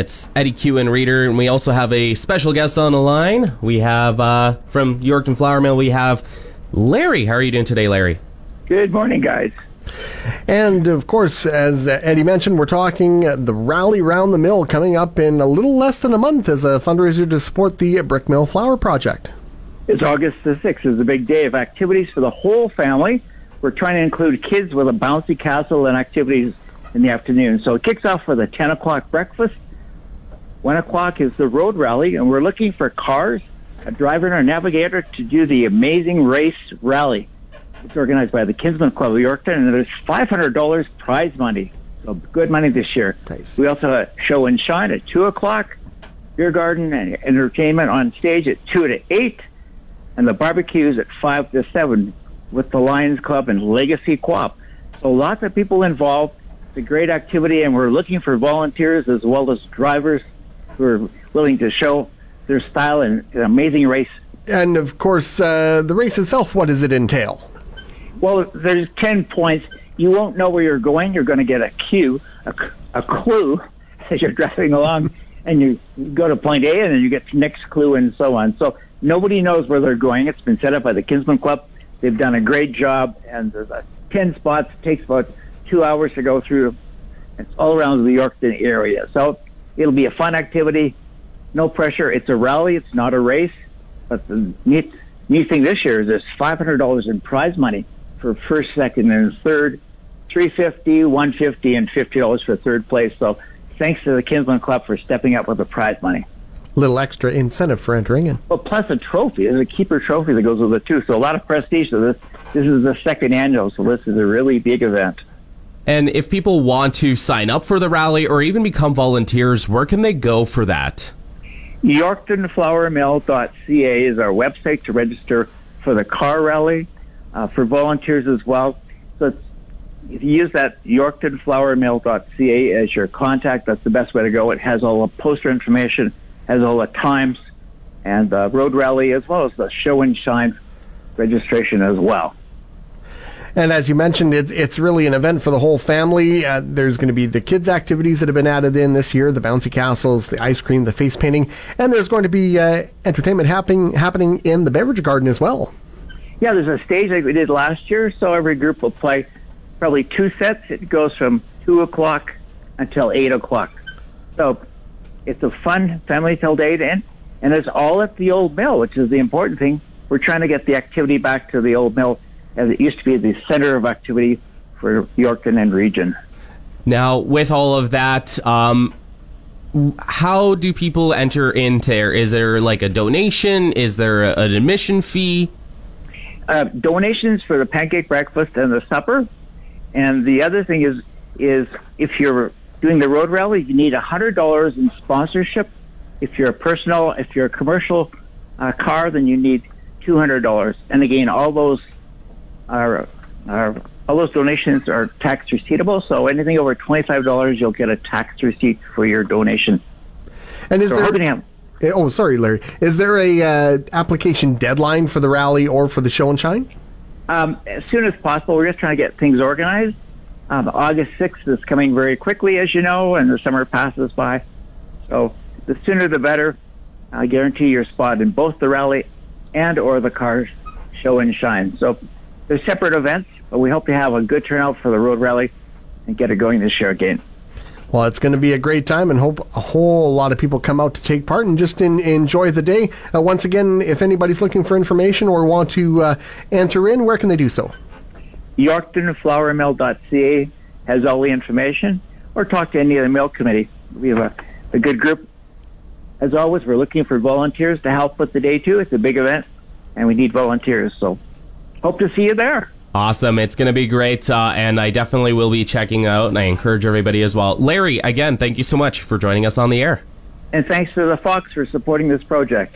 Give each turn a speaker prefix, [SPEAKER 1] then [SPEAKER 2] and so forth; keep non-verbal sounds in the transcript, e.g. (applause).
[SPEAKER 1] It's Eddie Q and Reader, and we also have a special guest on the line. We have uh, from Yorkton Flour Mill. We have Larry. How are you doing today, Larry?
[SPEAKER 2] Good morning, guys.
[SPEAKER 3] And of course, as Eddie mentioned, we're talking the Rally Round the Mill coming up in a little less than a month as a fundraiser to support the Brick Mill Flour Project.
[SPEAKER 2] It's August the 6th. It's a big day of activities for the whole family. We're trying to include kids with a bouncy castle and activities in the afternoon. So it kicks off with a 10 o'clock breakfast. 1 o'clock is the road rally, and we're looking for cars, a driver, and a navigator to do the amazing race rally. It's organized by the Kinsmen Club of Yorkton, and there's $500 prize money. So good money this year.
[SPEAKER 3] Nice.
[SPEAKER 2] We also have a show and shine at 2 o'clock, beer garden and entertainment on stage at 2 to 8, and the barbecues at 5 to 7 with the Lions Club and Legacy Co-op. So lots of people involved. It's a great activity, and we're looking for volunteers as well as drivers who are willing to show their style in an amazing race.
[SPEAKER 3] And of course, uh, the race itself, what does it entail?
[SPEAKER 2] Well, there's 10 points. You won't know where you're going. You're going to get a cue, a, a clue (laughs) as you're driving along, and you go to point A, and then you get the next clue, and so on. So nobody knows where they're going. It's been set up by the Kinsmen Club. They've done a great job, and there's uh, 10 spots. It takes about two hours to go through. It's all around the Yorkton area. So it'll be a fun activity. No pressure. It's a rally. It's not a race. But the neat, neat thing this year is there's $500 in prize money for first, second, and third. $350, $150, and $50 for third place. So thanks to the Kinsmen Club for stepping up with the prize money.
[SPEAKER 3] Little extra incentive for entering in.
[SPEAKER 2] Well, plus a trophy. There's a keeper trophy that goes with it too. So a lot of prestige to this. This is the second annual, so this is a really big event.
[SPEAKER 1] And if people want to sign up for the rally or even become volunteers, where can they go for that?
[SPEAKER 2] YorktonFlourMill.ca is our website to register for the car rally, uh, for volunteers as well. So if you use that YorktonFlourMill.ca as your contact, that's the best way to go. It has all the poster information, has all the times, and the road rally, as well as the show and shine registration as well.
[SPEAKER 3] And as you mentioned, it's it's really an event for the whole family. Uh, there's going to be the kids' activities that have been added in this year: the bouncy castles, the ice cream, the face painting, and there's going to be uh, entertainment happening happening in the beverage garden as well.
[SPEAKER 2] Yeah, there's a stage like we did last year, so every group will play probably two sets. It goes from two o'clock until eight o'clock. So it's a fun family till day then, and it's all at the old mill, which is the important thing. We're trying to get the activity back to the old mill as it used to be the center of activity for Yorkton and region.
[SPEAKER 1] Now, with all of that, um, how do people enter into there? Is there like a donation? Is there a, an admission fee?
[SPEAKER 2] Uh, donations for the pancake breakfast and the supper, and the other thing is is if you're doing the road rally, you need hundred dollars in sponsorship. If you're a personal, if you're a commercial uh, car, then you need two hundred dollars. And again, all those are, are all those donations are tax receivable. So anything over twenty five dollars, you'll get a tax receipt for your donation.
[SPEAKER 3] And is
[SPEAKER 2] So
[SPEAKER 3] there?
[SPEAKER 2] we're hoping to have-
[SPEAKER 3] Oh, sorry, Larry. Is there a uh, application deadline for the rally or for the show and shine?
[SPEAKER 2] um, as soon as possible. We're just trying to get things organized. Um, August 6th is coming very quickly, as you know, and the summer passes by. So the sooner the better. I guarantee your spot in both the rally and or the car show and shine. So they're separate events, but we hope to have a good turnout for the road rally and get it going this year again.
[SPEAKER 3] Well, it's going to be a great time, and hope a whole lot of people come out to take part and just in, enjoy the day. Uh, once again, if anybody's looking for information or want to uh, enter in, where can they do so?
[SPEAKER 2] YorktonFlourMill.ca has all the information, or talk to any of the mill committee. We have a, a good group. As always, we're looking for volunteers to help with the day too. It's a big event, and we need volunteers. So, hope to see you there.
[SPEAKER 1] Awesome. It's going to be great. Uh, and I definitely will be checking out, and I encourage everybody as well. Larry, again, thank you so much for joining us on the air.
[SPEAKER 2] And thanks to the Fox for supporting this project.